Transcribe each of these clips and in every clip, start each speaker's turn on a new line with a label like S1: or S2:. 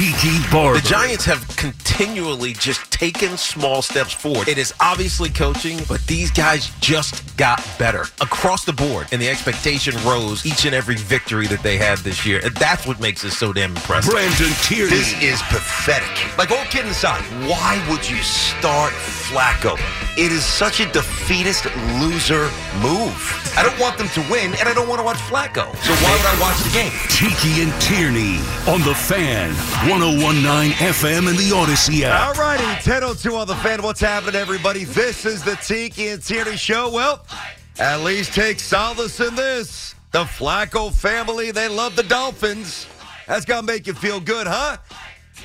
S1: Tiki Barber.
S2: The Giants have continually just taken small steps forward. It is obviously coaching, but these guys just got better across the board, and the expectation rose each and every victory that they had this year. And that's what makes it so damn impressive.
S1: Brandon Tierney.
S3: This is pathetic. Like, all kidding aside, why would you start Flacco? It is such a defeatist loser move. I don't want them to win, and I don't want to watch Flacco. So why would I watch the game?
S1: Tiki and Tierney on the fan. 1019 FM and the Audacy app.
S3: All righty, 1002 on the fan. What's happening, everybody? This is the Tiki and Tierney Show. Well, at least take solace in this. The Flacco family, they love the Dolphins. That's going to make you feel good, huh?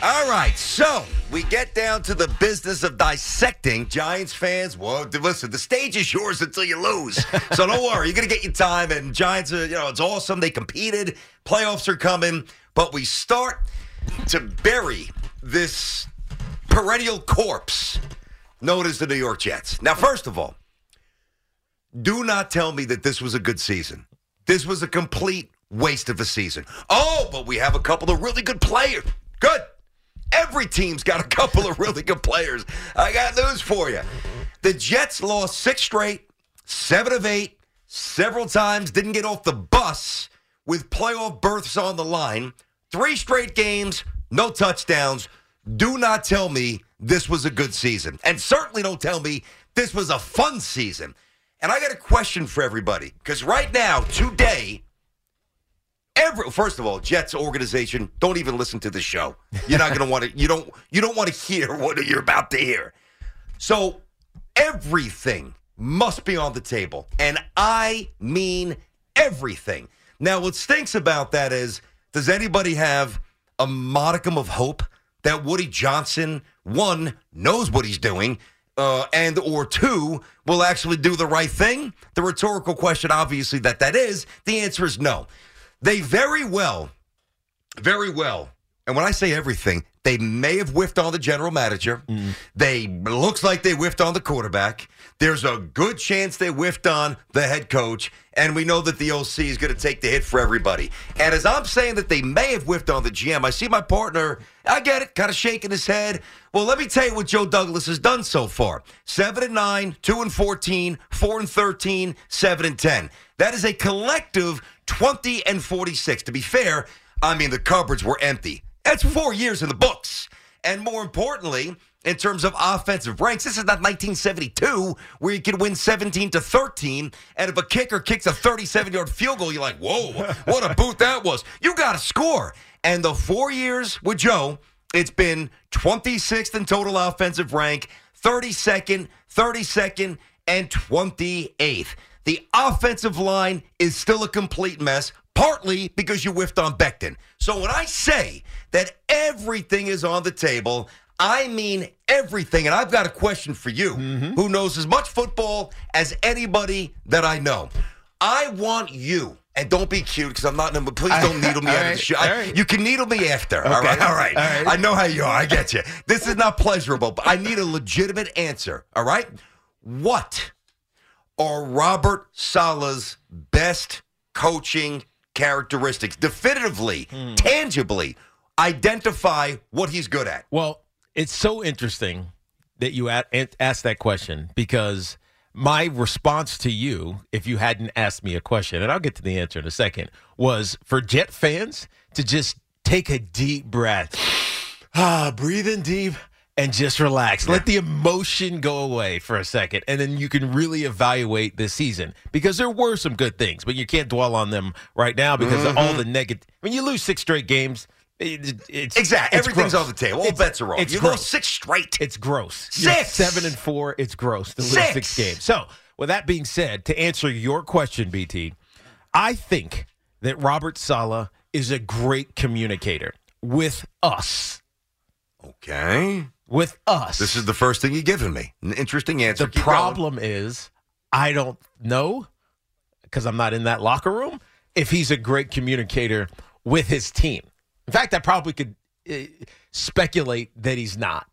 S3: All right, so we get down to the business of dissecting Giants fans. Well, listen, the stage is yours until you lose. So don't worry, you're to get your time. And Giants, are, you know, it's awesome. They competed. Playoffs are coming. But we start to bury this perennial corpse known as the New York Jets. Now, first of all, do not tell me that this was a good season. This was a complete waste of a season. Oh, but we have a couple of really good players. Good. Every team's got a couple of really good players. I got news for you. The Jets lost six straight, seven of eight, several times, didn't get off the bus with playoff berths on the line. Three straight games, no touchdowns. Do not tell me this was a good season. And certainly don't tell me this was a fun season. And I got a question for everybody because right now, today, every first of all, Jets organization, don't even listen to the show. You're not going to want to. You don't. You don't want to hear what you're about to hear. So everything must be on the table, and I mean everything. Now, what stinks about that is, does anybody have a modicum of hope that Woody Johnson one knows what he's doing? uh, and or two will actually do the right thing? The rhetorical question, obviously, that that is. The answer is no. They very well, very well, and when I say everything, they may have whiffed on the general manager. Mm. They looks like they whiffed on the quarterback. There's a good chance they whiffed on the head coach, and we know that the OC is going to take the hit for everybody. And as I'm saying that they may have whiffed on the GM, I see my partner. I get it, kind of shaking his head. Well, let me tell you what Joe Douglas has done so far: seven and nine, two and 14, four and 13, seven and ten. That is a collective 20 and 46. To be fair, I mean the cupboards were empty. That's four years in the books. And more importantly, in terms of offensive ranks, this is not 1972 where you could win 17 to 13. And if a kicker kicks a 37 yard field goal, you're like, whoa, what a boot that was. You got to score. And the four years with Joe, it's been 26th in total offensive rank, 32nd, 32nd, and 28th. The offensive line is still a complete mess, partly because you whiffed on Becton. So when I say that everything is on the table, I mean everything. And I've got a question for you, mm-hmm. who knows as much football as anybody that I know. I want you. And don't be cute because I'm not. But please don't needle me
S4: all
S3: out of the show.
S4: all
S3: I- You can needle me after. All
S4: Okay,
S3: right, all right.
S4: all right.
S3: I know how you are. I get you. This is not pleasurable, but I need a legitimate answer. All right. What are Robert Saleh's best coaching characteristics? Definitively,
S4: Hmm.
S3: tangibly, identify what he's good at.
S2: Well, it's so interesting that you asked that question because my response to you, if you hadn't asked me a question, and I'll get to the answer in a second, was for Jet fans to just take a deep breath, ah, breathe in deep and just relax. Let the emotion go away for a second, and then you can really evaluate this season because there were some good things, but you can't dwell on them right now because of all mm-hmm. the negative. When you lose six straight games, it, it's
S3: Exactly.
S2: it's
S3: Everything's
S2: gross.
S3: on the table. All
S2: It's-
S3: bets are off. You
S2: gross.
S3: lost six straight.
S2: It's gross.
S3: Six!
S2: seven and four. It's gross to lose
S3: Six!
S2: six games. So, with that being said, to answer your question, BT, I think that Robert Saleh is a great communicator with us.
S3: okay.
S2: With us.
S3: This is the first thing you've given me. An interesting answer.
S2: the
S3: Keep going.
S2: problem is I don't know because I'm not in that locker room if he's a great communicator with his team. In fact, I probably could uh, speculate that he's not.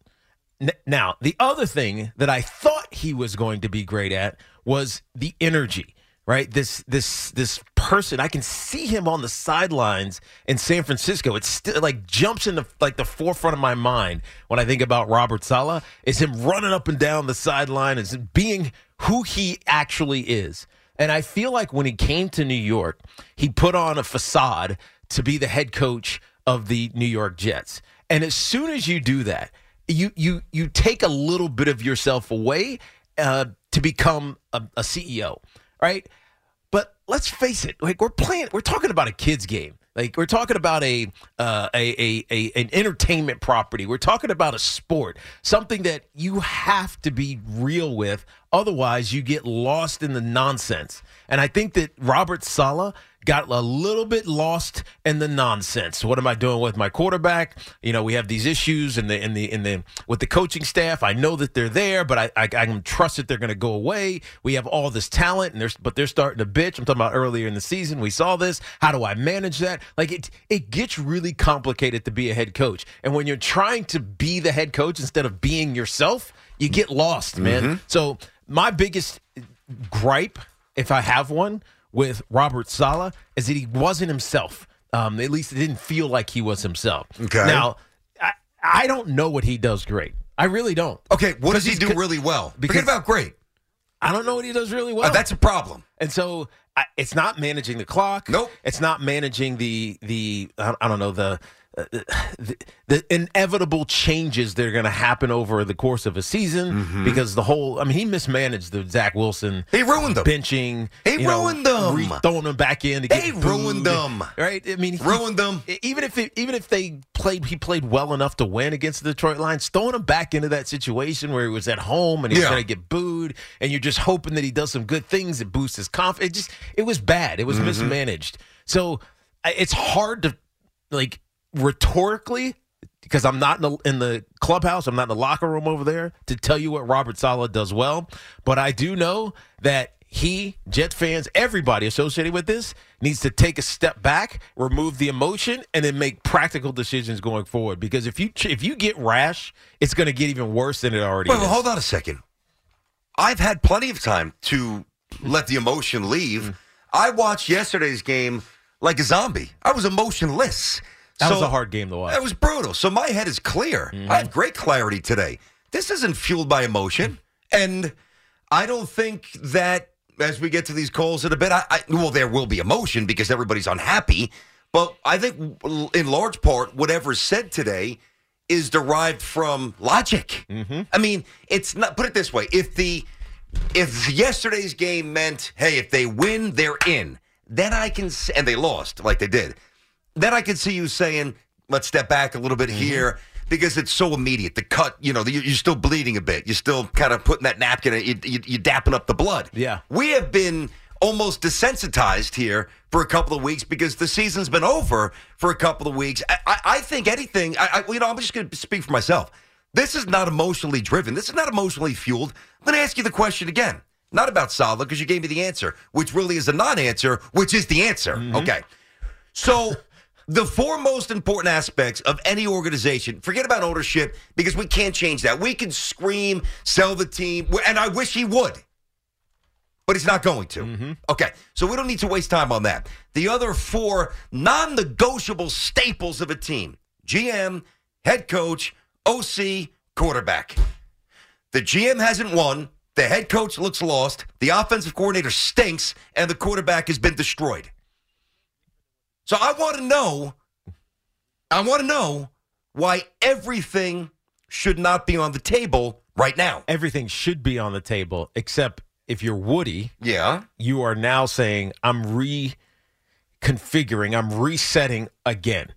S2: N- Now, the other thing that I thought he was going to be great at was the energy, right? This this this person, I can see him on the sidelines in San Francisco. It's still like jumps in the like the forefront of my mind when I think about Robert Saleh is him running up and down the sideline and being who he actually is. And I feel like when he came to New York, he put on a facade to be the head coach of the New York Jets. And as soon as you do that, you you you take a little bit of yourself away uh, to become a, a CEO, right? But let's face it, like we're playing, we're talking about a kids game. Like we're talking about a, uh, a, a a an entertainment property. We're talking about a sport, something that you have to be real with. Otherwise, you get lost in the nonsense. And I think that Robert Saleh got a little bit lost in the nonsense. What am I doing with my quarterback? You know, we have these issues in the in the in the with the coaching staff. I know that they're there, but I I, I can trust that they're going to go away. We have all this talent, and there's but they're starting to bitch. I'm talking about earlier in the season. We saw this. How do I manage that? Like it it gets really complicated to be a head coach, and when you're trying to be the head coach instead of being yourself, you get lost, man. Mm-hmm. So my biggest gripe, if I have one, with Robert Saleh is that he wasn't himself. Um, at least it didn't feel like he was himself.
S3: Okay.
S2: Now, I, I don't know what he does great. I really don't.
S3: Okay, what does he do really well?
S2: because-
S3: Forget about great.
S2: I don't know what he does really well.
S3: Uh, that's a problem.
S2: and so I, it's not managing the clock.
S3: Nope.
S2: It's not managing the the I, I don't know the, uh, the the inevitable changes that are going to happen over the course of a season
S3: Mm-hmm.
S2: because the whole I mean he mismanaged the Zach Wilson
S3: He ruined them.
S2: benching.
S3: He
S2: you know,
S3: ruined them.
S2: re- throwing them back in to get booed,
S3: ruined them.
S2: Right? I mean, he-
S3: Ruined them.
S2: Even if it, even if they played, he played well enough to win against the Detroit Lions. Throwing him back into that situation where he was at home and he's
S3: Yeah.
S2: going to get booed, and you're just hoping that he does some good things that boosts his confidence. It just it was bad. It was
S3: Mm-hmm.
S2: mismanaged. So it's hard to like rhetorically because I'm not in the, in the clubhouse, I'm not in the locker room over there to tell you what Robert Saleh does well. But I do know that he, Jet fans, everybody associated with this needs to take a step back, remove the emotion, and then make practical decisions going forward. Because if you if you get rash, it's going to get even worse than it already is.
S3: well, hold on a second. I've had plenty of time to let the emotion leave.
S2: Mm.
S3: I watched yesterday's game like a zombie. I was emotionless.
S2: That was a hard game to watch.
S3: That was brutal. So my head is clear.
S2: Mm-hmm.
S3: I have great clarity today. This isn't fueled by emotion, and I don't think that as we get to these calls in a bit, I, I well, there will be emotion because everybody's unhappy. But I think, in large part, whatever's said today is derived from logic.
S2: Mm-hmm.
S3: I mean, it's not. Put it this way: if the if yesterday's game meant, hey, if they win, they're in, then I can, and they lost like they did, then I can see you saying, let's step back a little bit
S2: Mm-hmm.
S3: here because it's so immediate. The cut, you know, you- you're still bleeding a bit. You're still kind of putting that napkin, you, you, you're dapping up the blood.
S2: Yeah.
S3: We have been almost desensitized here for a couple of weeks because the season's been over for a couple of weeks. I, I, I think anything, I, I, you know, I'm just going to speak for myself. This is not emotionally driven. This is not emotionally fueled. I'm going to ask you the question again. Not about Saleh because you gave me the answer, which really is a non-answer, which is the answer. Okay. So the four most important aspects of any organization, forget about ownership because we can't change that. We can scream, sell the team, and I wish he would. But he's not going to. Mm-hmm. Okay, so we don't need to waste time on that. The other four non negotiable staples of a team GM, head coach, OC, quarterback. The GM hasn't won. The head coach looks lost. The offensive coordinator stinks, and the quarterback has been destroyed. So I want to know, I want to know why everything should not be on the table right now.
S2: Everything should be on the table, except if you're Woody,
S3: Yeah.
S2: you are now saying, I'm reconfiguring, I'm resetting again.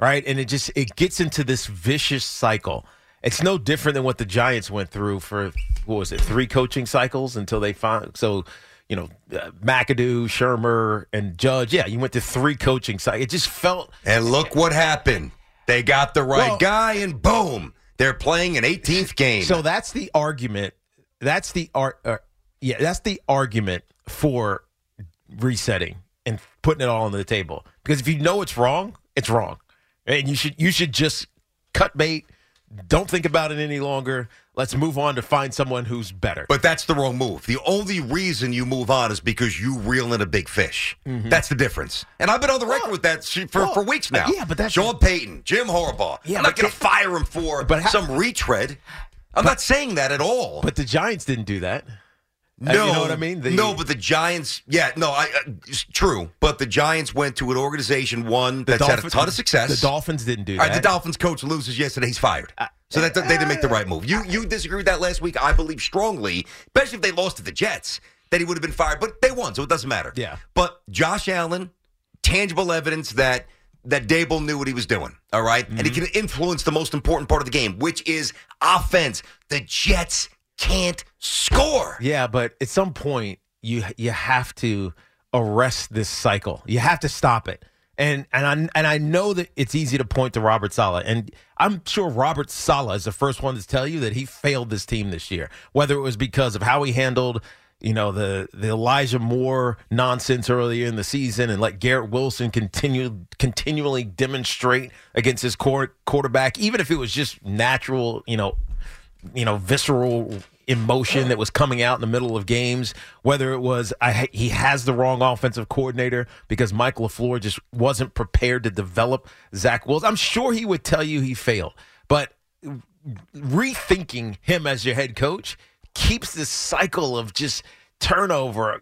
S2: Right. And it just it gets into this vicious cycle. It's no different than what the Giants went through for what was it, three coaching cycles until they found so you know, uh, McAdoo, Shurmur, and Judge. Yeah, you went to three coaching cycles. It just felt
S3: And look what happened. They got the right
S2: Well-
S3: guy, and boom, they're playing an 18th game.
S2: So that's the argument. That's the art. Uh, yeah, that's the argument for resetting and putting it all on the table. Because if you know it's wrong, it's wrong, and you should you should just cut bait. Don't think about it any longer. Let's move on to find someone who's better.
S3: But that's the wrong move. The only reason you move on is because you reel in a big fish. That's the difference. And I've been on the record with that for,
S2: Mm-hmm. well,
S3: for weeks now.
S2: yeah, but that's-
S3: Sean Payton, Jim Harbaugh.
S2: Yeah,
S3: I'm not going to fire him for
S2: But how-
S3: some retread. I'm not saying that at all.
S2: but the Giants didn't do that. Uh,
S3: no,
S2: you know what I mean? The-
S3: no, but the Giants, yeah, no, I, uh, it's true. But the Giants went to an organization one that's had a ton of success.
S2: The Dolphins didn't do that.
S3: right, the Dolphins coach loses yesterday. He's fired. So that they didn't make the right move. You you disagreed with that last week. I believe strongly, especially if they lost to the Jets, that he would have been fired. But they won, so it doesn't matter.
S2: Yeah.
S3: But Josh Allen, tangible evidence that that Daboll knew what he was doing. All right? and he
S2: Mm-hmm.
S3: can influence the most important part of the game, which is offense. The Jets can't score.
S2: Yeah, but at some point you you have to arrest this cycle. You have to stop it. And and I and I know that it's easy to point to Robert Saleh, and I'm sure Robert Saleh is the first one to tell you that he failed this team this year. Whether it was because of how he handled, you know, the the Elijah Moore nonsense earlier in the season, and let Garrett Wilson continue continually demonstrate against his court, quarterback, even if it was just natural, you know, you know, visceral emotion that was coming out in the middle of games. Whether it was I, he has the wrong offensive coordinator because Mike LaFleur just wasn't prepared to develop Zach Wills. I'm sure he would tell you he failed, but rethinking him as your head coach keeps this cycle of just turnover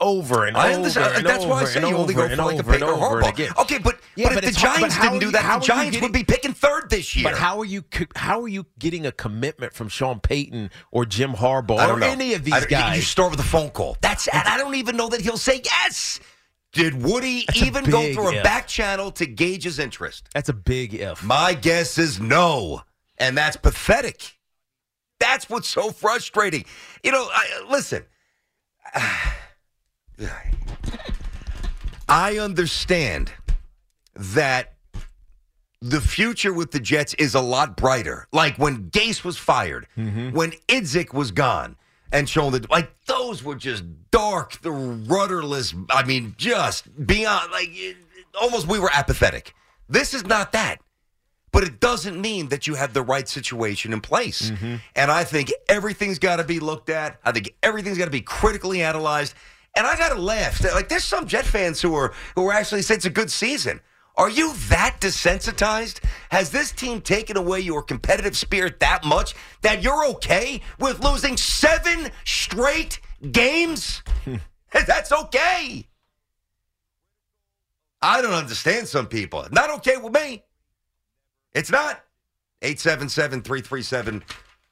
S2: over and
S3: I
S2: over.
S3: understand.
S2: and
S3: That's why I
S2: over
S3: say you only go
S2: over
S3: for like the
S2: over over
S3: Harbaugh.
S2: again.
S3: Okay, but,
S2: Yeah,
S3: but,
S2: but
S3: if the
S2: it's hard- but
S3: Giants didn't do
S2: you-
S3: that, the Giants
S2: getting-
S3: would be picking third this year.
S2: But how are you how are you getting a commitment from Sean Payton or Jim Harbaugh or
S3: know.
S2: any of these
S3: I don't- you-
S2: guys?
S3: You start with a phone call. That's and I don't even know that he'll say yes. Did Woody
S2: That's
S3: even go through a back channel to gauge his interest?
S2: That's a big if.
S3: My guess is no, and that's pathetic. That's what's so frustrating. You know, I, listen. I understand that the future with the Jets is a lot brighter. Like when Gase was fired, mm-hmm. when Idzik was gone, and shown that like those were just dark, the rudderless. I mean, just beyond like it- almost we were apathetic. This is not that. But it doesn't mean that you have the right situation in place. Mm-hmm. And I think everything's got to be looked at. I think everything's got to be critically analyzed. And I got to laugh. Like there's some Jet fans who are who are actually say it's a good season. Are you that desensitized? Has this team taken away your competitive spirit that much that you're okay with losing seven straight games? That's okay. I don't understand some people. Not okay with me. It's not. 877 337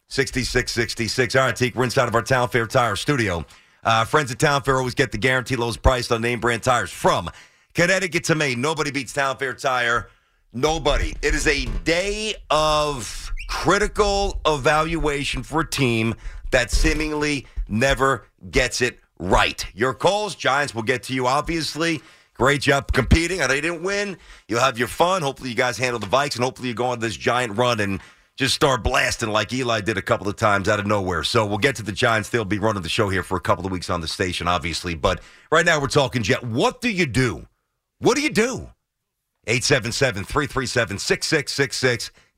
S3: 6666. All right, Teak, we're inside of our Town Fair Tire studio. Uh, friends at Town Fair always get the guaranteed lowest price on name brand tires from Connecticut to Maine. Nobody beats Town Fair Tire. Nobody. It is a day of critical evaluation for a team that seemingly never gets it right. Your calls, Giants will get to you, obviously. Great job competing. I know you didn't win. You'll have your fun. Hopefully, you guys handle the Vikes, and hopefully, you go on this giant run and just start blasting like Eli did a couple of times out of nowhere. So we'll get to the Giants. They'll be running the show here for a couple of weeks on the station, obviously. But right now, we're talking Jet. What do you do? What do you do? 877 337 6666.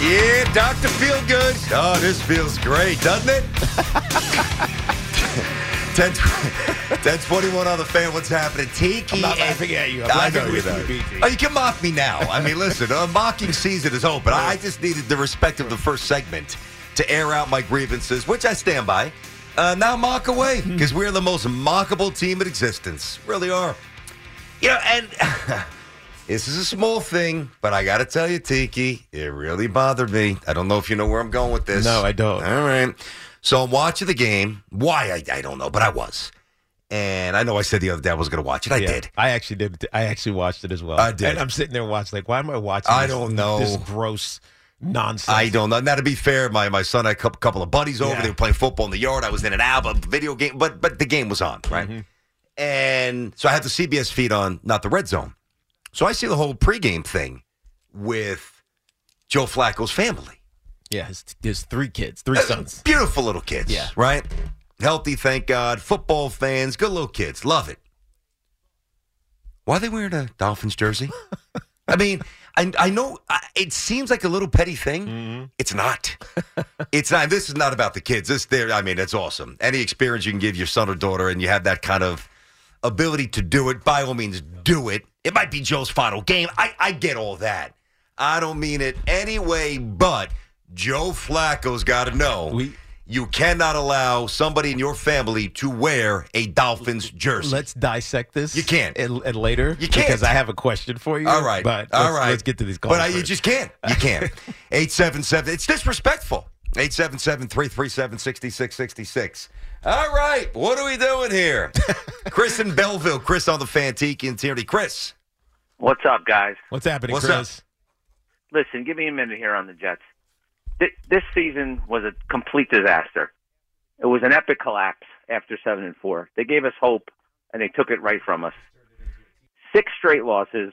S3: Yeah, Dr. Feel Good. Oh, this feels great, doesn't it? 10, 1021 on the fan. What's happening? Tiki.
S4: I'm not laughing at you. I'm
S3: I know
S4: you,
S3: not.
S4: BT.
S3: Oh, you can mock me now. I mean, listen, uh, mocking season is open. I just needed the respect of the first segment to air out my grievances, which I stand by. Uh, now mock away because we're the most mockable team in existence. Really are. You know, and this is a small thing, but I got to tell you, Tiki, it really bothered me. I don't know if you know where I'm going with this.
S4: No, I don't.
S3: All right. So I'm watching the game. Why? I, I don't know, but I was. And I know I said the other day I was going to watch it. I
S4: Yeah,
S3: did.
S4: I actually did. I actually watched it as well.
S3: I did.
S4: And I'm sitting there watching, like, why am I watching?
S3: I
S4: this-
S3: don't know.
S4: this gross nonsense.
S3: I don't know. Now, to be fair, my, my son had a couple, couple of buddies over.
S4: Yeah.
S3: They were playing football in the yard. I was in an album video game, but but the game was on, right?
S4: Mm-hmm.
S3: And so I had the CBS feed on, not the red zone. So I see the whole pregame thing with Joe Flacco's family.
S4: Yeah, his, his three kids, three
S3: Uh,
S4: sons.
S3: Beautiful little kids,
S4: Yeah.
S3: right? Healthy, thank God. Football fans, good little kids. Love it. Why are they wearing a Dolphins jersey? I mean, I, I know I, it seems like a little petty thing.
S4: Mm-hmm.
S3: It's not. it's not. This is not about the kids. This, there. I mean, it's awesome. Any experience you can give your son or daughter, and you have that kind of ability to do it, by all means, do it. It might be Joe's final game. I, I get all that. I don't mean it anyway, but Joe Flacco's got to know
S4: We-
S3: you cannot allow somebody in your family to wear a Dolphins jersey.
S4: Let's dissect this.
S3: You can't.
S4: And, and later.
S3: You can't.
S4: Because I have a question for you.
S3: All right,
S4: But
S3: all
S4: let's, get to these calls.
S3: But I, you just can't. You can't. Eight seven seven. It's disrespectful. 877-337-6666. All right, what are we doing here? Chris in Belleville. Chris on the Fantiki and Tierney. Chris.
S5: What's up, guys?
S4: What's happening,
S3: What's
S4: Chris?
S5: Listen, give me a minute here on the Jets. Th- This season was a complete disaster. It was an epic collapse after seven and four. They gave us hope, and they took it right from us. Six straight losses,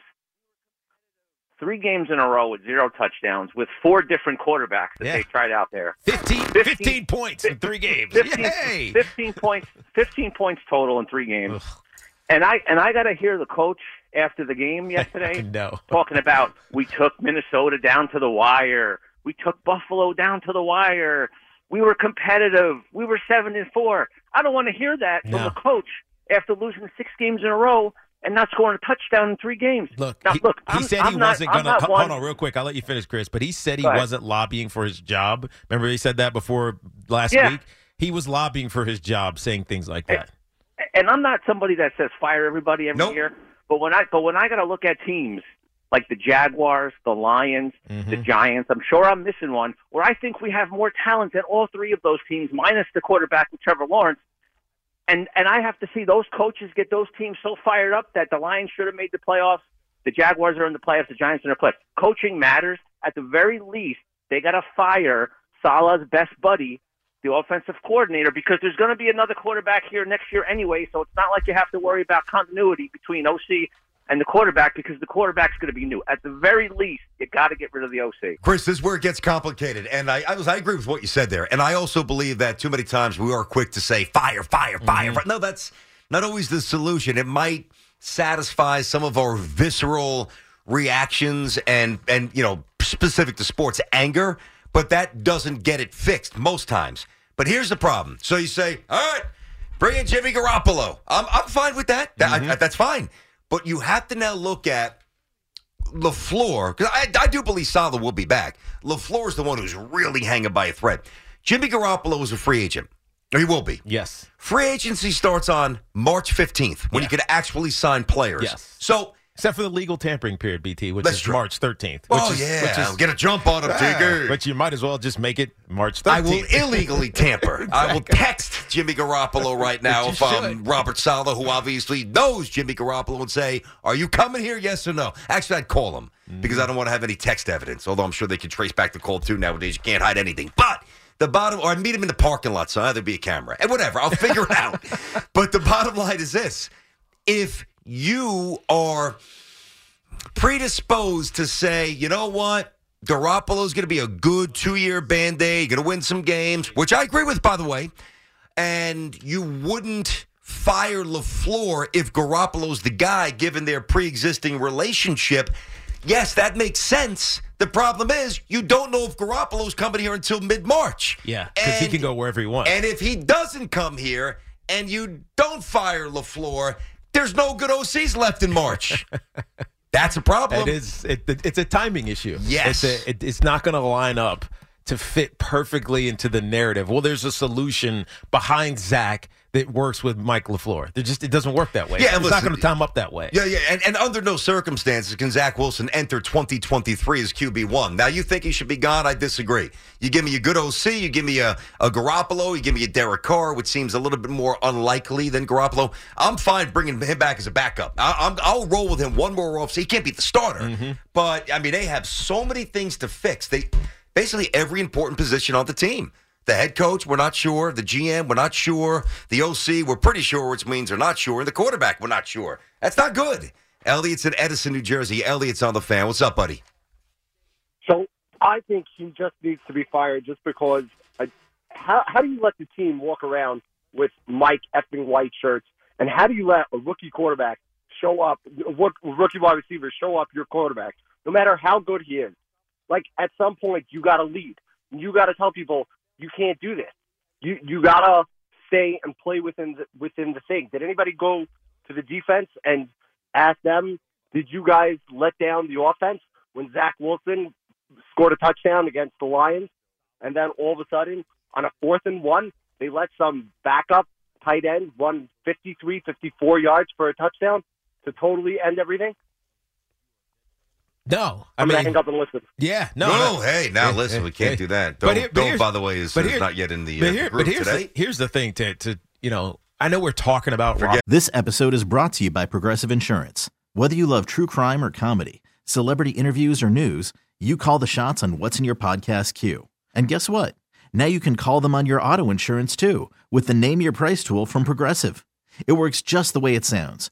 S5: three games in a row with zero touchdowns, with four different quarterbacks that
S4: Yeah.
S5: they tried out there.
S4: 15,
S5: 15
S4: 15 points in three games.
S5: 15,
S4: Yay!
S5: 15 points 15 points total in three games.
S4: Ugh.
S5: And I and I got to hear the coach after the game yesterday
S4: no.
S5: talking about we took Minnesota down to the wire. We took Buffalo down to the wire. We were competitive. We were 7 and 4. I don't want to hear that from a coach after losing 6 games in a row and not scoring a touchdown in 3 games.
S4: Look,
S5: now,
S4: he,
S5: look,
S4: he
S5: I'm,
S4: said
S5: I'm
S4: he
S5: not,
S4: wasn't going to. Hold on, real quick. I'll let you finish, Chris. But he said he wasn't lobbying for his job. Remember, he said that before last
S5: Yeah.
S4: week. He was lobbying for his job, saying things like that.
S5: and I'm not somebody that says fire everybody every
S3: Nope.
S5: year. But when I but when I got to look at teams like the Jaguars, the Lions,
S4: Mm-hmm.
S5: the Giants, I'm sure I'm missing one where I think we have more talent than all three of those teams, minus the quarterback with Trevor Lawrence. And and I have to see those coaches get those teams so fired up that the Lions should have made the playoffs. The Jaguars are in the playoffs. The Giants are in the playoffs. Coaching matters. At the very least, they got to fire Saleh's best buddy, the offensive coordinator, because there's going to be another quarterback here next year anyway. So it's not like you have to worry about continuity between OC and the quarterback because the quarterback's going to be new. At the very least, you got to get rid of the OC.
S3: Chris, this is where it gets complicated. And I, I was I agree with what you said there. And I also believe that too many times we are quick to say fire, fire, fire. Mm-hmm. fire. No, that's not always the solution. It might satisfy some of our visceral reactions and and you know specific to sports anger, but that doesn't get it fixed most times. But here's the problem. So you say, all right, bring in Jimmy Garoppolo. I'm I'm fine with that. That- I- mm-hmm. that's fine. But you have to now look at LaFleur, because I, I do believe Saleh will be back. LaFleur is the one who's really hanging by a thread. Jimmy Garoppolo is a free agent. Or he will be.
S4: Yes.
S3: Free agency starts on March 15th when
S4: Yeah.
S3: you can actually sign players.
S4: Yes.
S3: So,
S4: Except for the legal tampering period, BT, which
S3: That's
S4: is
S3: true.
S4: March 13th. Which
S3: oh,
S4: is,
S3: yeah.
S4: Which is,
S3: get a jump on him, Tigger.
S4: but you might as well just make it March 13th.
S3: I will illegally tamper. I will text Jimmy Garoppolo right now if I'm
S4: should.
S3: Robert Saleh, who obviously knows Jimmy Garoppolo, and say, Are you coming here? Yes or no? Actually, I'd call him because I don't want to have any text evidence, although I'm sure they can trace back the call too nowadays. You can't hide anything. But the bottom, or I meet him in the parking lot, so either there'd be a camera. And whatever, I'll figure it out. But the bottom line is this if you are predisposed to say, you know what? Garoppolo's going to be a good two year band aid, You're going to win some games, which I agree with, by the way. And you wouldn't fire LaFleur if Garoppolo's the guy, given their pre existing relationship. Yes, that makes sense. The problem is, you don't know if Garoppolo's coming here until mid March.
S4: Yeah, because he can go wherever he wants.
S3: and if he doesn't come here, and you don't fire LaFleur, there's no good OCs left in March. That's a problem.
S2: It is. It, it's a timing issue.
S3: Yes.
S2: it's, a, it, it's not going to line up to fit perfectly into the narrative. Well, there's a solution behind Zach that works with Mike LaFleur. It just it doesn't work that way.
S3: Yeah,
S2: it's
S3: listen,
S2: not going to time up that way.
S3: Yeah, yeah, and, and under no circumstances can Zach Wilson enter 2023 as QB one. Now you think he should be gone? I disagree. You give me a good OC, you give me a, a Garoppolo, you give me a Derek Carr, which seems a little bit more unlikely than Garoppolo. I'm fine bringing him back as a backup. I, i will roll with him one more off. So he can't be the starter,
S2: Mm-hmm.
S3: but I mean they have so many things to fix. They basically every important position on the team. The head coach, we're not sure. The GM, we're not sure. The OC, we're pretty sure, which means they're not sure. And the quarterback, we're not sure. That's not good. Elliot's in Edison, New Jersey. Elliot's on the fan. What's up, buddy?
S6: So I think he just needs to be fired just because. I, how, how do you let the team walk around with Mike effing White shirts? And how do you let a rookie quarterback show up, rookie wide receiver show up your quarterback, no matter how good he is? Like at some point, you got to lead. You got to tell people you can't do this. You you gotta stay and play within the, within the thing. Did anybody go to the defense and ask them? Did you guys let down the offense when Zach Wilson scored a touchdown against the Lions, and then all of a sudden on a fourth and one, they let some backup tight end run 53, 54 yards for a touchdown to totally end everything?
S2: No, I
S6: I'm
S2: mean,
S6: gonna hang up and listen.
S2: yeah, no,
S3: No,
S2: no.
S3: hey, now
S2: Hey,
S3: listen,
S2: hey,
S3: we can't
S2: hey.
S3: do that.
S2: But
S3: Don't,
S2: here- but
S3: don't
S2: here's-
S3: by the way, is,
S2: but
S3: is
S2: here-
S3: not yet in the,
S2: but
S3: uh,
S2: here-
S3: group
S2: but here's
S3: today.
S2: The, here's the thing to to you know, I know we're talking about
S3: Forget-
S7: This episode is brought to you by Progressive Insurance. Whether you love true crime or comedy, celebrity interviews or news, you call the shots on what's in your podcast queue. And guess what? Now you can call them on your auto insurance too with the Name Your Price tool from Progressive. It works just the way it sounds.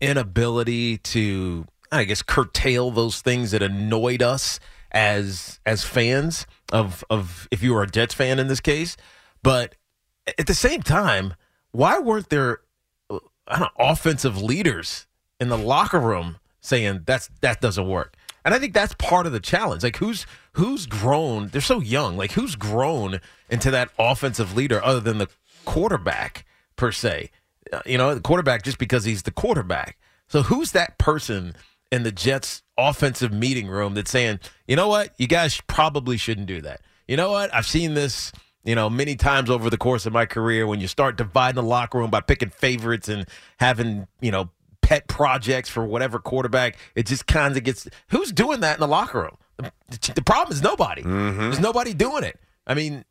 S2: inability to, I guess, curtail those things that annoyed us as as fans of of if you were a Jets fan in this case. But at the same time, why weren't there uh, I don't know, offensive leaders in the locker room saying that's that doesn't work? And I think that's part of the challenge. Like who's who's grown? They're so young. Like who's grown into that offensive leader other than the quarterback per se? You know, the quarterback just because he's the quarterback. So who's that person in the Jets offensive meeting room that's saying, "You know what? You guys probably shouldn't do that." You know what? I've seen this you know, many times over the course of my career when you start dividing the locker room by picking favorites and having, you know, pet projects for whatever quarterback, it just kind of gets. Who's doing that in the locker room? The, the problem is nobody. Mm-hmm. There's nobody doing it. I mean,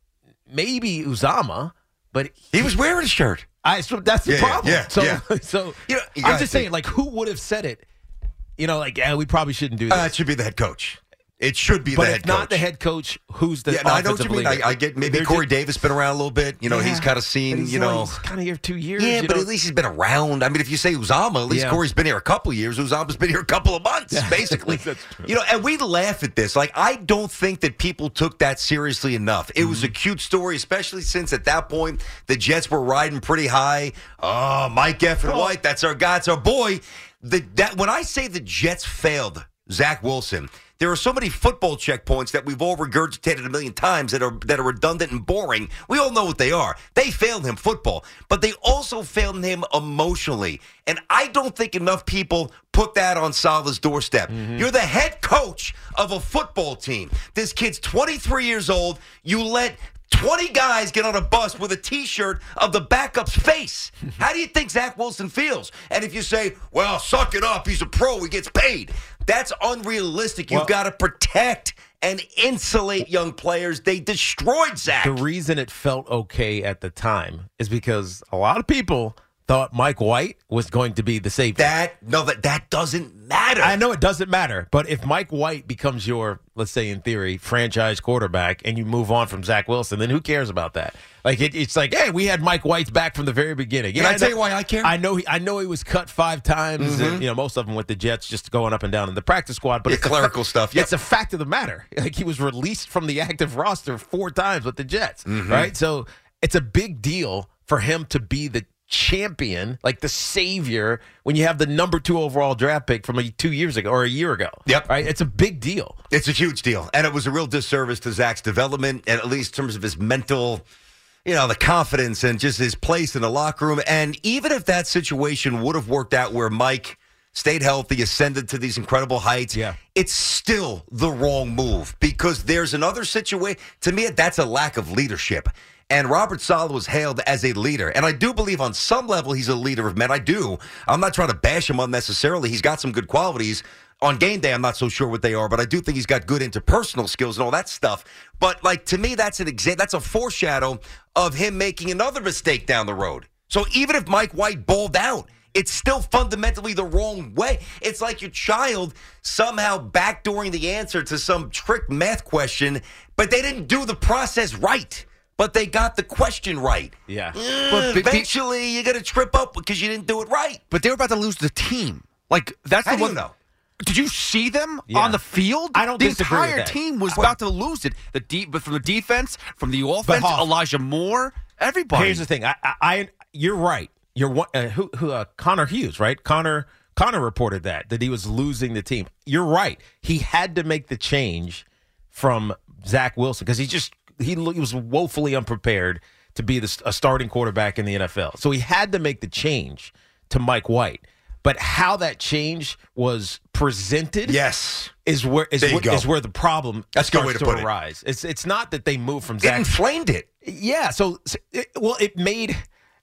S2: maybe Uzomah, but
S3: He was wearing a shirt.
S2: I so that's the
S3: Yeah,
S2: problem.
S3: yeah,
S2: so,
S3: yeah.
S2: so
S3: You know, you
S2: I'm just saying, like, who would have said it? You know, like, yeah, we probably shouldn't do that.
S3: Uh, it should be the head coach. It should be
S2: but
S3: the
S2: if
S3: head
S2: not
S3: coach.
S2: the head coach, who's the
S3: yeah, no, I know what you mean. I. I get maybe
S2: They're
S3: Corey
S2: just-
S3: Davis been around a little bit. You know, he's kind of seen.
S2: he's
S3: You know,
S2: he's kind of here two years.
S3: yeah, but
S2: know?
S3: at least he's been around. I mean, if you say Uzomah, at least
S2: Yeah.
S3: Corey's been here a couple years. Uzomah's been here a couple of months, basically. You know, and we laugh at this. Like, I don't think that people took that seriously enough. It
S2: Mm-hmm.
S3: was a cute story, especially since at that point the Jets were riding pretty high. Oh, Mike F. and White, that's our guy, it's our boy. The, that when I say the Jets failed Zach Wilson, there are so many football checkpoints that we've all regurgitated a million times that are that are redundant and boring. We all know what they are. They failed him football, but they also failed him emotionally. And I don't think enough people put that on Saleh's doorstep. Mm-hmm. You're the head coach of a football team. This kid's 23 years old. You let 20 guys get on a bus with a t-shirt of the backup's face. How do you think Zach Wilson feels? And if you say, well, suck it up, he's a pro, he gets paid. That's unrealistic. You've
S2: Well-
S3: got to protect and insulate young players. They destroyed Zach.
S2: The reason it felt okay at the time is because a lot of people thought Mike White was going to be the savior.
S3: that no, that that doesn't matter.
S2: I know it doesn't matter, but if Mike White becomes your, let's say in theory, franchise quarterback, and you move on from Zach Wilson, then who cares about that? Like it, it's like, hey, we had Mike White's back from the very beginning.
S3: Can I
S2: know-
S3: tell you why I care?
S2: I know he, I know he was cut five times, and, you know most of them with the Jets, just going up and down in the practice squad. But
S3: Yeah,
S2: it's
S3: clerical
S2: fa-
S3: stuff, yep.
S2: It's a fact of the matter. Like he was released from the active roster four times with the Jets,
S3: Mm-hmm.
S2: right? So it's a big deal for him to be the champion, like the savior, when you have the number two overall draft pick from a, two years ago or a year ago.
S3: Yep.
S2: Right? It's a big deal.
S3: It's a huge deal. And it was a real disservice to Zach's development, and at least in terms of his mental, you know, the confidence and just his place in the locker room. And even if that situation would have worked out where Mike stayed healthy, ascended to these incredible heights,
S2: Yeah.
S3: it's still the wrong move because there's another situation. To me, that's a lack of leadership. And Robert Saleh was hailed as a leader. And I do believe on some level he's a leader of men. I do. I'm not trying to bash him unnecessarily. He's got some good qualities. On game day, I'm not so sure what they are, but I do think he's got good interpersonal skills and all that stuff. But like to me, that's an example. That's a foreshadow of him making another mistake down the road. So even if Mike White balled out, it's still fundamentally the wrong way. It's like your child somehow backdooring the answer to some trick math question, but they didn't do the process right. But they got the question right.
S2: Yeah.
S3: Eh,
S8: But be-
S3: eventually, you're going to trip up because you didn't do it right.
S8: But they were about to lose the team. Like that's
S3: How
S8: the
S3: do
S8: one.
S3: you know?
S8: Did you see them
S2: Yeah.
S8: on the field?
S2: I don't
S8: The
S2: disagree with
S8: entire
S2: that.
S8: team was about to lose it. The deep, but from the defense, from the offense,
S2: Hoff-
S8: Elijah Moore, everybody.
S2: Here's the thing. I, I, I you're right. You're one- uh, who, who uh, Connor Hughes, right? Connor Connor reported that that he was losing the team. You're right. He had to make the change from Zach Wilson because he just he, he was woefully unprepared to be the, a starting quarterback in the NFL. So he had to make the change to Mike White. But how that change was presented,
S3: Yes.
S2: is where is,
S3: There you
S2: what,
S3: go.
S2: is where the problem
S3: That's
S2: starts
S3: to
S2: to,
S3: put it.
S2: arise. It's it's not that they moved from
S3: It
S2: Zach
S3: inflamed it.
S2: yeah, so, so it, well, it made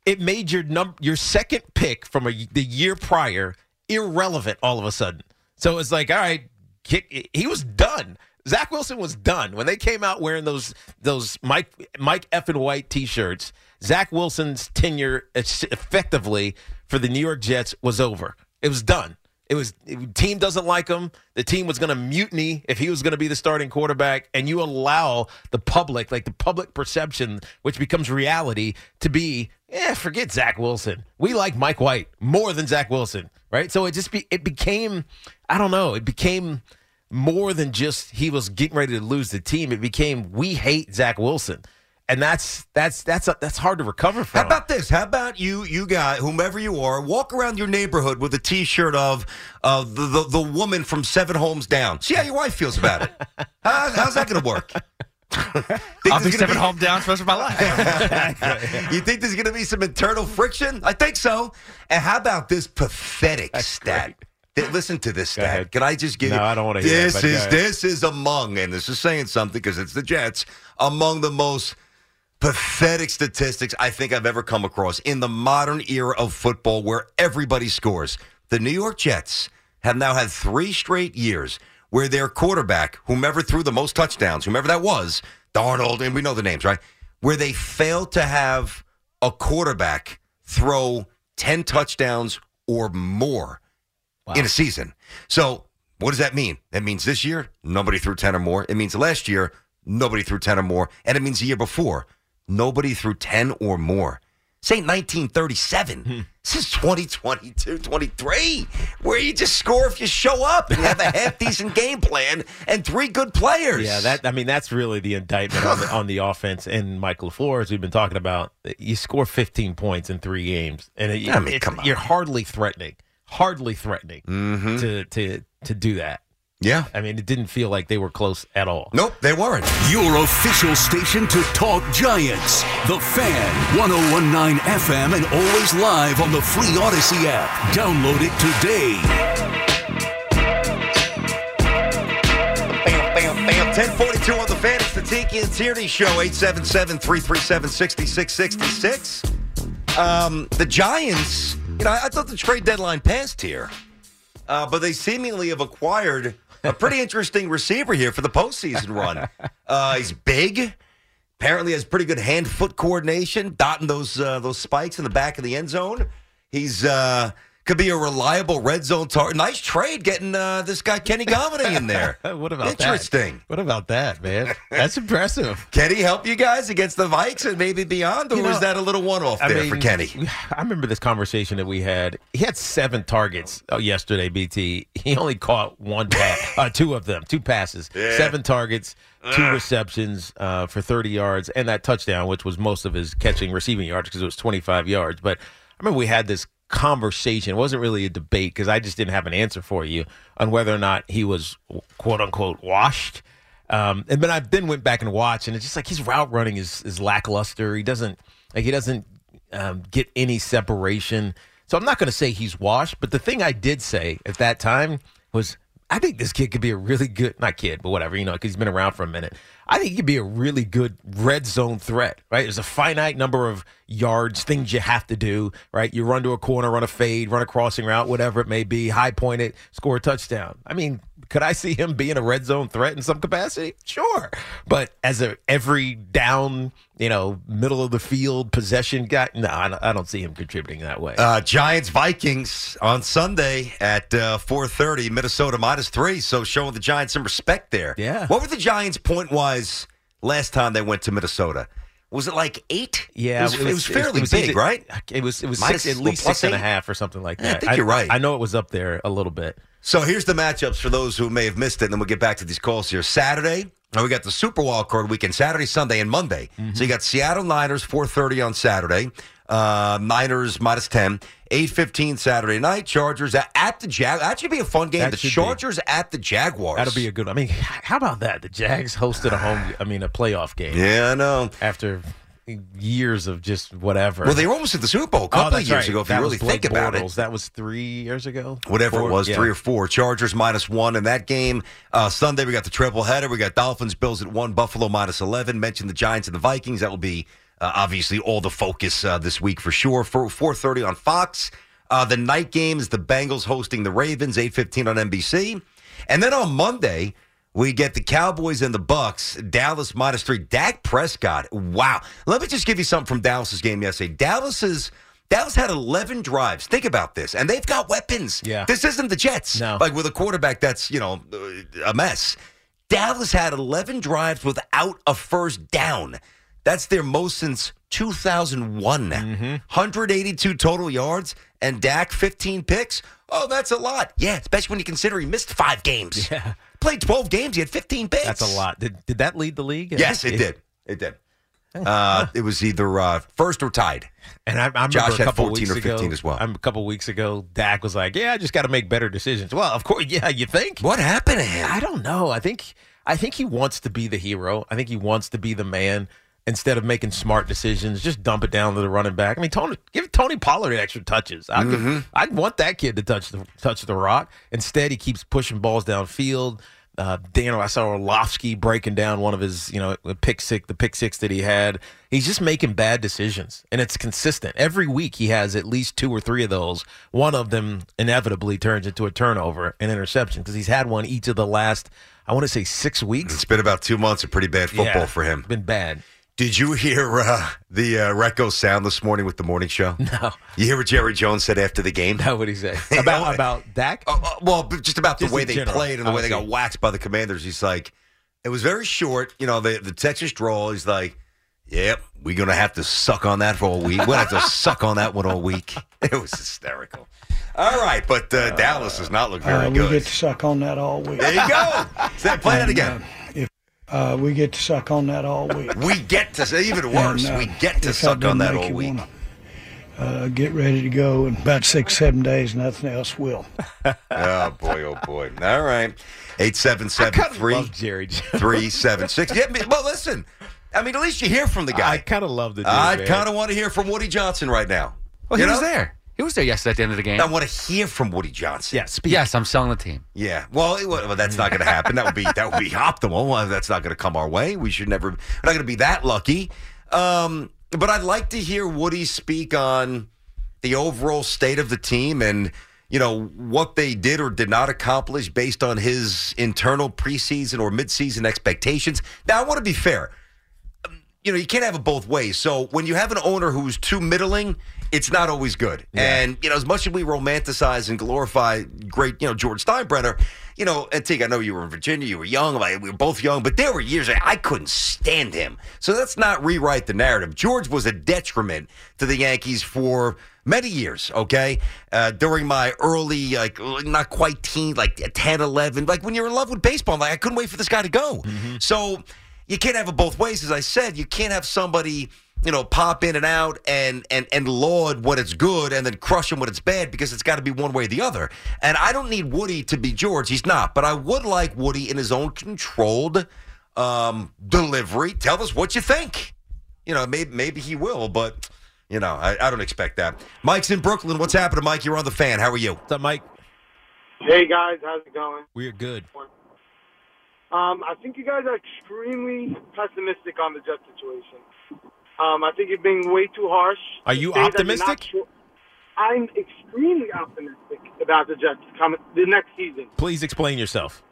S2: it made your num your second pick from a, the year prior irrelevant all of a sudden. So it's like, all right, kick, he was done. Zach Wilson was done when they came out wearing those those Mike Mike F and White T-shirts. Zach Wilson's tenure effectively for the New York Jets was over. It was done. It was it, team doesn't like him. The team was going to mutiny if he was going to be the starting quarterback, and you allow the public, like the public perception, which becomes reality, to be, yeah, forget Zach Wilson. We like Mike White more than Zach Wilson, right? So it just be it became, I don't know, it became more than just he was getting ready to lose the team. It became we hate Zach Wilson, and that's that's that's that's hard to recover from.
S3: How about this? How about you, you guy, whomever you are, walk around your neighborhood with a T-shirt of of the, the, the woman from Seven Homes Down. See how your wife feels about it. How, how's that going to work?
S8: I'll
S3: there's
S8: be
S3: gonna
S8: seven home down for the rest of my life.
S3: You think there's going to be some internal friction? I think so. And how about this pathetic stat? Th- Listen to this stat. Can I just give
S2: No,
S3: you?
S2: I don't wanna hear it,
S3: This is this is among, and this is saying something because it's the Jets among the most pathetic statistics I think I've ever come across in the modern era of football where everybody scores. The New York Jets have now had three straight years where their quarterback, whomever threw the most touchdowns, whomever that was, Darnold, and we know the names, right? Where they failed to have a quarterback throw 10 touchdowns or more in a season. So What does that mean? That means this year, nobody threw 10 or more. It means last year, nobody threw 10 or more. And it means the year before, nobody threw 10 or more. Say ain't 1937. Hmm. This is 2022, 23, where you just score if you show up and you have a half decent game plan and three good players.
S2: Yeah, that I mean that's really the indictment on the, on the offense and Michael LaFleur, as we've been talking about. You score 15 points in three games, and it,
S3: I mean, come on.
S2: you're hardly threatening, hardly threatening
S3: Mhm.
S2: to to to do that.
S3: Yeah.
S2: I mean, it didn't feel like they were close at all.
S3: Nope, they weren't.
S1: Your official station to talk Giants. The Fan, 1019 FM, and always live on the free Audacy app. Download it today.
S3: Bam, bam, bam. 1042 on the fan. It's the Tiki and Tierney Show. 877 337 6666. Um, The Giants, you know, I thought the trade deadline passed here, uh, but they seemingly have acquired a pretty interesting receiver here for the postseason run. Uh, he's big. Apparently has pretty good hand foot coordination, dotting those uh, those spikes in the back of the end zone. He's uh, could be a reliable red zone target. Nice trade getting uh, this guy Kenny Golladay in there.
S2: what about
S3: Interesting.
S2: that? What about that, man? That's impressive.
S3: Can he help you guys against the Vikes and maybe beyond, or
S2: You know,
S3: is that a little one off there for Kenny?
S2: I remember this conversation that we had. He had seven targets uh, yesterday. BT. He only caught one pass, uh, two of them, two passes,
S3: Yeah.
S2: seven targets, two receptions uh, for thirty yards, and that touchdown, which was most of his catching, receiving yards because it was twenty five yards. But I remember we had this conversation. It wasn't really a debate because I just didn't have an answer for you on whether or not he was quote unquote washed. Um, and then I then went back and watched, and it's just like his route running is is lackluster. He doesn't like he doesn't um, get any separation. So I'm not going to say he's washed, but the thing I did say at that time was I think this kid could be a really good not kid, but whatever you know, because he's been around for a minute. I think he could be a really good red zone threat. Right? There's a finite number of yards, things you have to do. Right? You run to a corner, run a fade, run a crossing route, whatever it may be, high point it, score a touchdown. I mean, could I see him being a red zone threat in some capacity? Sure. But as a every down, you know, middle of the field possession guy, no, I don't, see him contributing that way.
S3: Uh, Giants Vikings on Sunday at uh, 4:30. Minnesota minus three, so showing the Giants some respect there.
S2: Yeah.
S3: What were the Giants point wise last time they went to Minnesota? Was it like eight?
S2: yeah,
S3: it was, it was fairly big, right?
S2: It was it was
S3: Minus-
S2: six, at least six and a half or something like
S3: Yeah, I
S2: that.
S3: think you're right.
S2: I know it was up there a little bit.
S3: So here's the matchups for those who may have missed it, and then we'll get back to these calls here. Saturday, uh, we got the Super Wild Card weekend, Saturday, Sunday, and Monday.
S2: Mm-hmm.
S3: So you got Seattle Niners, 4.30 on Saturday. Uh, Niners minus 10. 8.15 Saturday night. Chargers at, at the Jag. That should be a fun game.
S2: That
S3: the
S2: should be.
S3: Chargers at the Jaguars.
S2: That'll be a good. I mean, how about that? The Jags hosted a home. I mean, a playoff game.
S3: Yeah, I know.
S2: After years of just whatever.
S3: Well, they were almost at the Super Bowl a
S2: Oh,
S3: couple of years
S2: right.
S3: ago, if
S2: That
S3: you really
S2: Blake
S3: think about
S2: Bortles.
S3: it.
S2: That was three years ago.
S3: Whatever
S2: Four?
S3: it was,
S2: Yeah.
S3: three or four. Chargers minus one in that game. Uh, Sunday, we got the triple header. We got Dolphins, Bills at one, Buffalo minus 11. Mentioned the Giants and the Vikings. That will be uh, obviously all the focus uh, this week for sure. For 4.30 on Fox. Uh, the night game is the Bengals hosting the Ravens, 8.15 on NBC. And then on Monday, we get the Cowboys and the Bucks. Dallas minus three. Dak Prescott. Wow. Let me just give you something from Dallas's game yesterday. Dallas's Dallas had 11 drives. Think about this, and they've got weapons.
S2: Yeah.
S3: This isn't the Jets.
S2: No.
S3: Like with a quarterback that's you know a mess. Dallas had 11 drives without a first down. That's their most since 2001.
S2: Mm-hmm.
S3: 182 total yards, and Dak 15 picks. Oh, that's a lot. Yeah, especially when you consider he missed five games.
S2: Yeah.
S3: Played 12 games. He had 15 picks.
S2: That's a lot. Did, did that lead the league?
S3: Yes, it did. It did. Uh, it was either uh, first or tied.
S2: And I, I remember
S3: Josh
S2: a
S3: had
S2: couple
S3: 14
S2: weeks
S3: or 15
S2: ago,
S3: as well.
S2: I'm, a couple weeks ago, Dak was like, "Yeah, I just got to make better decisions." Well, of course, yeah, you think.
S3: What happened to him?
S2: I don't know. I think I think he wants to be the hero. I think he wants to be the man instead of making smart decisions. Just dump it down to the running back. I mean, Tony, give Tony Pollard extra touches. I
S3: Mm-hmm.
S2: could, I'd want that kid to touch the touch the rock. Instead, he keeps pushing balls downfield. Uh, Dan, I saw Orlovsky breaking down one of his, you know, pick six, the pick six that he had. He's just making bad decisions, and it's consistent. Every week he has at least two or three of those. One of them inevitably turns into a turnover, an interception, because he's had one each of the last, I want to say, six weeks.
S3: It's been about two months of pretty bad football
S2: Yeah,
S3: for him.
S2: Been bad.
S3: Did you hear uh, the uh, Recco sound this morning with the morning show?
S2: No.
S3: You hear what Jerry Jones said after the game?
S2: How would he say about about Dak?
S3: Uh, uh, well, just about the
S2: Just
S3: way they
S2: general.
S3: played and the
S2: I
S3: way they got waxed by the Commanders. He's like, it was very short. You know, the the Texas draw. He's like, yep, we're gonna have to suck on that for all week. We'll have to suck on that one all week. It was hysterical. All right, but uh, Dallas does not look very
S9: Uh, we
S3: good.
S9: get to suck on that all week.
S3: There you go. Say- play that again.
S9: If uh, we get to suck on that all week.
S3: We get to say even worse.
S9: And, uh,
S3: we get to suck on that all week.
S9: wanna, Uh, get ready to go in about six, seven days. Nothing else will.
S3: oh boy, oh boy. All right. Eight seven seven three
S2: Jerry
S3: three seven six. Yeah, but- well, listen. I mean, at least you hear from the guy.
S2: I kind of love the dude.
S3: I kind of want to hear from Woody Johnson right now.
S8: Well,
S3: You
S8: he was
S3: know?
S8: there. He was there yesterday at the end of the game.
S3: I want to hear from Woody Johnson.
S2: Yeah, speak.
S8: Yes, I'm selling the team.
S3: Yeah. Well, it- well that's not going to happen. That would be that would be optimal. Well, That's not going to come our way. We should never. We're not going to be that lucky. Um, but I'd like to hear Woody speak on the overall state of the team and you know what they did or did not accomplish based on his internal preseason or midseason expectations. Now, I want to be fair. You know, you can't have it both ways. So when you have an owner who's too middling, it's not always good. And you know, as much as we romanticize and glorify great, you know, George Steinbrenner, you know, Tig, I know you were in Virginia, you were young, like, we were both young, but there were years I couldn't stand him. So let's not rewrite the narrative. George was a detriment to the Yankees for many years, okay? Uh, during my early, like, not quite teen, like 10, 11, like when you're in love with baseball, like, I couldn't wait for this guy to go. So you can't have it both ways. As I said, you can't have somebody you know pop in and out and and and laud what it's good and then crush him when it's bad because it's got to be one way or the other. And I don't need Woody to be George. He's not, but I would like Woody in his own controlled um, delivery. Tell us what you think. You know, maybe maybe he will, but you know, I, I don't expect that. Mike's in Brooklyn. What's happening, Mike? You're on the fan. How are you?
S2: What's up, Mike?
S10: Hey guys, how's it going?
S2: We're good.
S10: Um, I think you guys are extremely pessimistic on the Jets situation. Um, I think you're being way too harsh.
S2: Are you
S10: Say that you're not
S2: optimistic?
S10: sure- I'm extremely optimistic about the Jets coming the next season.
S2: Please explain yourself.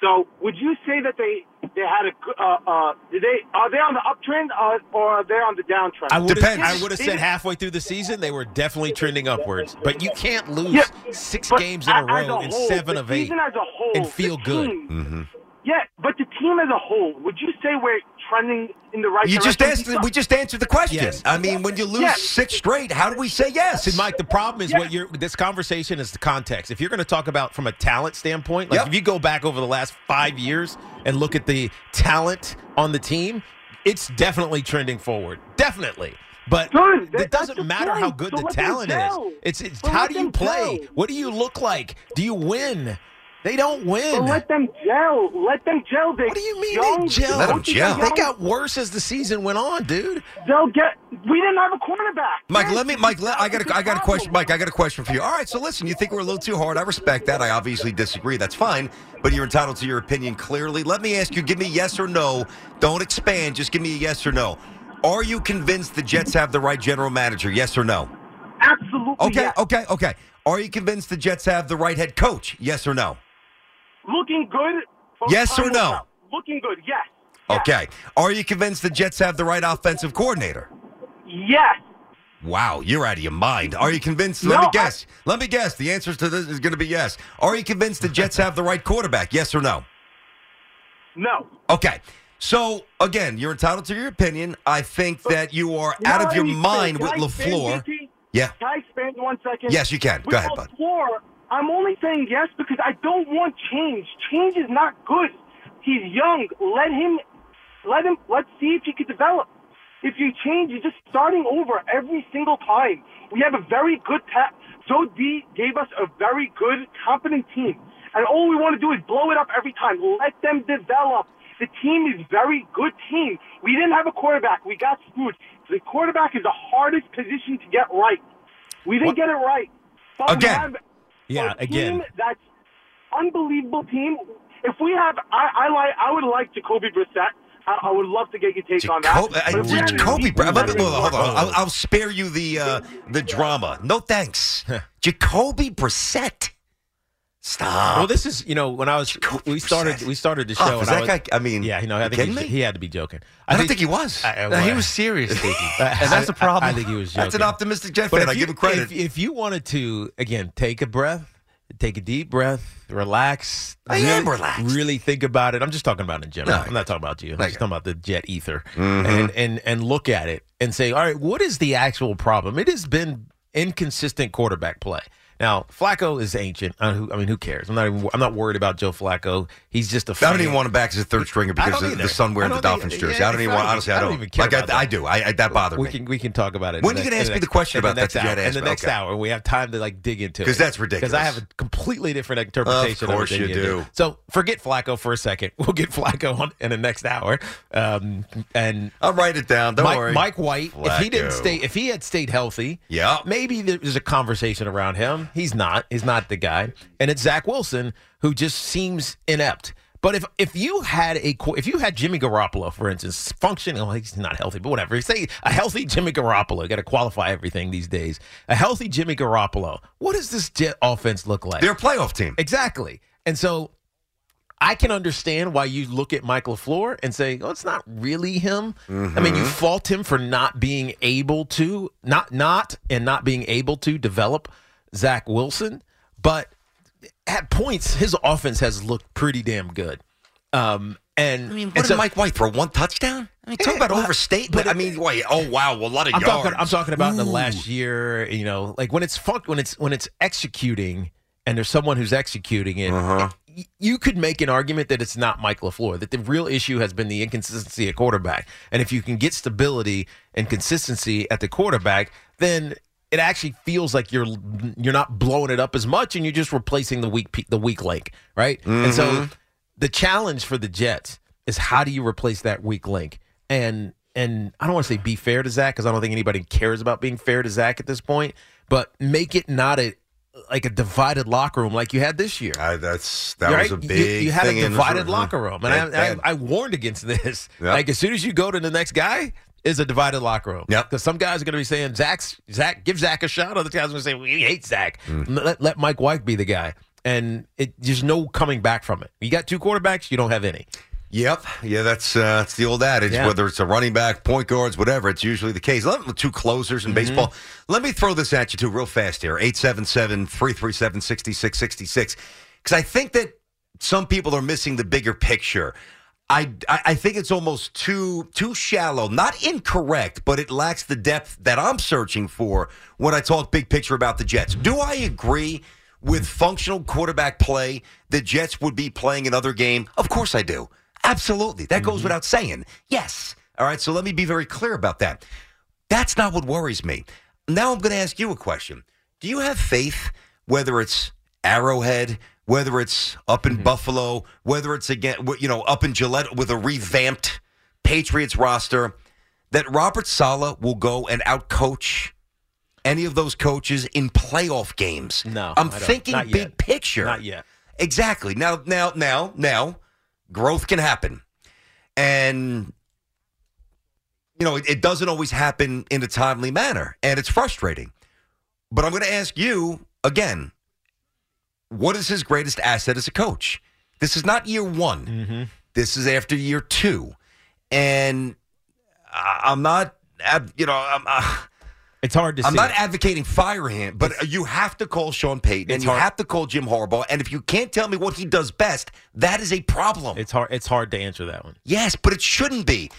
S10: So, would you say that they they had a uh, uh, did they are they on the uptrend uh, or are they on the downtrend?
S2: I would
S3: Depends.
S2: I would have said halfway through the season they were definitely trending upwards, but you can't lose
S10: Yeah,
S2: six games in a row
S10: a
S2: and
S10: whole,
S2: seven of eight
S10: as a whole,
S2: and feel good.
S10: team-
S3: Mm-hmm.
S10: Yeah, but the team as a whole, would you say we're trending in the right
S3: You just
S10: direction?
S3: We just answered the question.
S2: Yes.
S3: I mean, when you lose
S10: Yeah.
S3: six straight, how do we say yes?
S2: See, Mike, the problem is what you're. This conversation is the context. If you're going to talk about from a talent standpoint, like
S3: Yep.
S2: if you go back over the last five years and look at the talent on the team, it's definitely trending forward. Definitely. But
S10: Good.
S2: it doesn't
S10: that's the
S2: matter how good
S10: So
S2: the talent is. It's, it's
S10: So
S2: how do you play?
S10: gel.
S2: What do you look like? Do you win? They don't win.
S10: But let them gel. Let them gel. They
S2: what do you mean
S10: young,
S2: they gel?
S3: Let 'em gel.
S2: They got worse as the season went on, dude.
S10: They'll get. We didn't have a cornerback.
S3: Mike,
S10: Yes,
S3: let me, Mike, let, I got, a, I got a question. Mike. I got a question for you. All right, so listen, you think we're a little too hard. I respect that. I obviously disagree. That's fine, but you're entitled to your opinion. Clearly, let me ask you. Give me yes or no. Don't expand. Just give me a yes or no. Are you convinced the Jets have the right general manager? Yes or no?
S10: Absolutely.
S3: Okay,
S10: yes.
S3: okay, okay. Are you convinced the Jets have the right head coach? Yes or no?
S10: Looking good.
S3: Yes or no?
S10: Looking good. Yes.
S3: Okay. Are you convinced the Jets have the right offensive coordinator?
S10: Yes.
S3: Wow, you're out of your mind. Are you convinced? Let
S10: No,
S3: me
S10: I-
S3: guess. Let me guess. The answer to this is going to be yes. Are you convinced the Jets have the right quarterback? Yes or no?
S10: No.
S3: Okay. So again, you're entitled to your opinion. I think that you are out of your mind with
S10: I
S3: LaFleur. Yeah.
S10: Can I expand one second?
S3: Yes, you can. Go
S10: With
S3: ahead, bud.
S10: I'm only saying yes because I don't want change. Change is not good. He's young. Let him. Let him. Let's see if he could develop. If you change, you're just starting over every single time. We have a very good ta- Joe D gave us a very good, competent team, and all we want to do is blow it up every time. Let them develop. The team is very good team. We didn't have a quarterback. We got screwed. The quarterback is the hardest position to get right. We didn't
S2: What-
S10: get it right. But
S3: Again.
S10: Have
S2: Yeah,
S10: a
S2: again.
S10: team that's unbelievable team. If we have, I, I like, I would like Jacoby Brissett. I, I would love to get your take on that.
S3: Jacoby,
S10: But if we had a
S3: Jacoby
S10: deep
S3: Brown.
S10: veteran
S3: Hold on, hold on. I'll, I'll spare you the uh, the drama. No thanks. Jacoby Brissett. Stop.
S2: Well, this is you know when I was we started we started the show.
S3: Oh,
S2: and I was,
S3: guy- I mean,
S2: yeah, you know, I think he,
S3: kidding
S2: was-
S3: me?
S2: he had to be joking.
S3: I don't think he was.
S2: I-
S8: No, he was serious, and that's the problem.
S2: I, think he was joking.
S3: That's an optimistic Jet
S2: But
S3: fan.
S2: if
S3: I give him credit.
S2: If, if you wanted to, again, take a breath, take a deep breath, relax.
S3: I
S2: really,
S3: am relaxed.
S2: Really think about it. I'm just talking about in general.
S3: No, I
S2: I'm not talking about you. I'm just talking about the jet ether,
S3: Mhm.
S2: and and and look at it and say, all right, what is the actual problem? It has been inconsistent quarterback play. Now, Flacco is ancient. Who, I mean, who cares? I'm not even. I'm not worried about Joe Flacco. He's just a.
S3: I don't even want him back as a third stringer because of the son wearing the Dolphins jersey.
S2: yeah,
S3: I don't even want. Honestly, I don't.
S2: even care
S3: like I. I do. I, I that bothered
S2: we
S3: me
S2: can we can talk about it.
S3: When are you gonna ask me the question
S2: in the
S3: about that
S2: next
S3: that you
S2: hour? in the next hour? We have time to like dig into it
S3: because that's ridiculous.
S2: Because I have a completely different interpretation.
S3: Of course you
S2: do. So forget Flacco for a second. We'll get Flacco on in the next hour. Um, and
S3: I'll write it down. Don't
S2: Mike,
S3: worry.
S2: Mike White, if he didn't stay, if he had stayed healthy,
S3: Yeah.
S2: maybe there there's a conversation around him. He's not. He's not the guy. And it's Zach Wilson who just seems inept. But if if you had a if you had Jimmy Garoppolo, for instance, functioning, well, he's not healthy, but whatever. Say a healthy Jimmy Garoppolo, got to qualify everything these days. A healthy Jimmy Garoppolo. What does this Jet offense look like?
S3: They're a playoff team.
S2: Exactly. And so I can understand why you look at Mike LaFleur and say, oh, it's not really him. I mean,
S3: Mm-hmm.
S2: you fault him for not being able to, not, not, and not being able to develop Zach Wilson. But at points, his offense has looked pretty damn good. Um, and
S3: I mean,
S2: and
S3: what
S2: so-
S3: did Mike White for one touchdown? I mean, talk
S2: Yeah,
S3: about
S2: well,
S3: overstatement. I mean, wait, oh wow, well, a lot of
S2: I'm
S3: yards.
S2: talking. I'm talking about in the last year. You know, like when it's fun, when it's when it's executing, and there's someone who's executing it.
S3: Uh-huh.
S2: y- You could make an argument that it's not Mike LaFleur, that the real issue has been the inconsistency at quarterback. And if you can get stability and consistency at the quarterback, then it actually feels like you're you're not blowing it up as much and you're just replacing the weak the weak link, right? And so
S3: Mm-hmm.
S2: the challenge for the Jets is how do you replace that weak link? And and I don't want to say be fair to Zach because I don't think anybody cares about being fair to Zach at this point, but make it not a like a divided locker room like you had this year.
S3: I, that's that
S2: Right?
S3: was a big.
S2: You, had
S3: thing
S2: a divided locker room, and
S3: Big
S2: I,
S3: thing.
S2: I, I warned against this.
S3: Yep.
S2: Like as soon as you go to the next guy, is a divided locker room.
S3: Yep.
S2: Because some guys are going to be saying Zach's Zach, give Zach a shot. Other guys are going to say we hate Zach.
S3: Hmm.
S2: Let, let Mike White be the guy, and it there's no coming back from it. You got two quarterbacks, you don't have any.
S3: Yep. Yeah, that's uh, that's the old adage.
S2: Yeah.
S3: Whether it's a running back, point guards, whatever, it's usually the case. Let, two closers in
S2: Mm-hmm.
S3: baseball. Let me throw this at you, too, real fast here 877 337 6666. Because I think that some people are missing the bigger picture. I, I think it's almost too too shallow. Not incorrect, but it lacks the depth that I'm searching for when I talk big picture about the Jets. Do I agree with functional quarterback play the Jets would be playing another game? Of course I do. Absolutely. That goes mm-hmm. without saying. Yes. All right, so let me be very clear about that. That's not what worries me. Now I'm going to ask you a question. Do you have faith, whether it's Arrowhead, whether it's up in mm-hmm. Buffalo, whether it's again, you know, up in Gillette with a revamped Patriots roster, that Robert Saleh will go and outcoach any of those coaches in playoff games?
S2: No,
S3: I'm thinking big
S2: yet.
S3: picture.
S2: Not yet.
S3: Exactly. Now, now, now, now, growth can happen, and you know it, it doesn't always happen in a timely manner, and it's frustrating. But I'm going to ask you again: What is his greatest asset as a coach? This is not year one.
S2: Mm-hmm.
S3: This is after year two, and I'm not, you know, I'm. Uh,
S2: It's hard to
S3: I'm not advocating fire him, but you have to call Sean Payton and you
S2: hard-
S3: have to call Jim Harbaugh. And if you can't tell me what he does best, that is a problem.
S2: it's hard. It's hard to answer that one.
S3: yes, but it shouldn't be.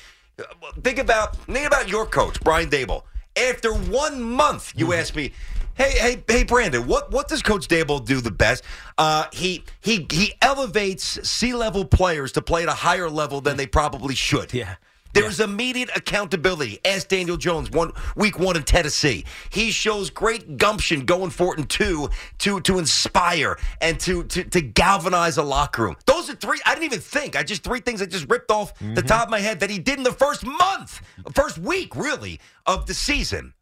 S3: Think about think about your coach, Brian Daboll. After one month, you
S2: Mm-hmm.
S3: ask me, "Hey, hey, hey, Brandon, what what does Coach Daboll do the best? Uh, he he he elevates C level players to play at a higher level than they probably should.
S2: Yeah.
S3: There's immediate accountability. Ask Daniel Jones, one week one in Tennessee. He shows great gumption going for it in two to to inspire and to to to galvanize a locker room. Those are three. I didn't even think. I just three things I just ripped off the top of my head that he did in the first month, first week, really, of the season.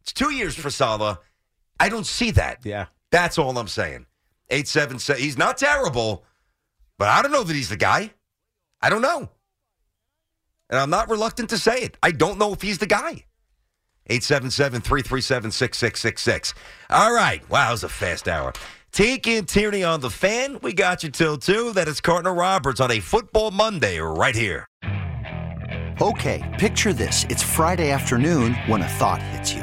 S3: It's two years for Saleh. I don't see that.
S2: Yeah.
S3: That's all I'm saying. Eight seven seven. He's not terrible, but I don't know that he's the guy. I don't know. And I'm not reluctant to say it. I don't know if he's the guy. 877 337 6666. All right. Wow, that was a fast hour. Tiki and Tierney on the fan. We got you till 2. That is Carton and Roberts on a football Monday right here.
S11: Okay, picture this. It's Friday afternoon when a thought hits you.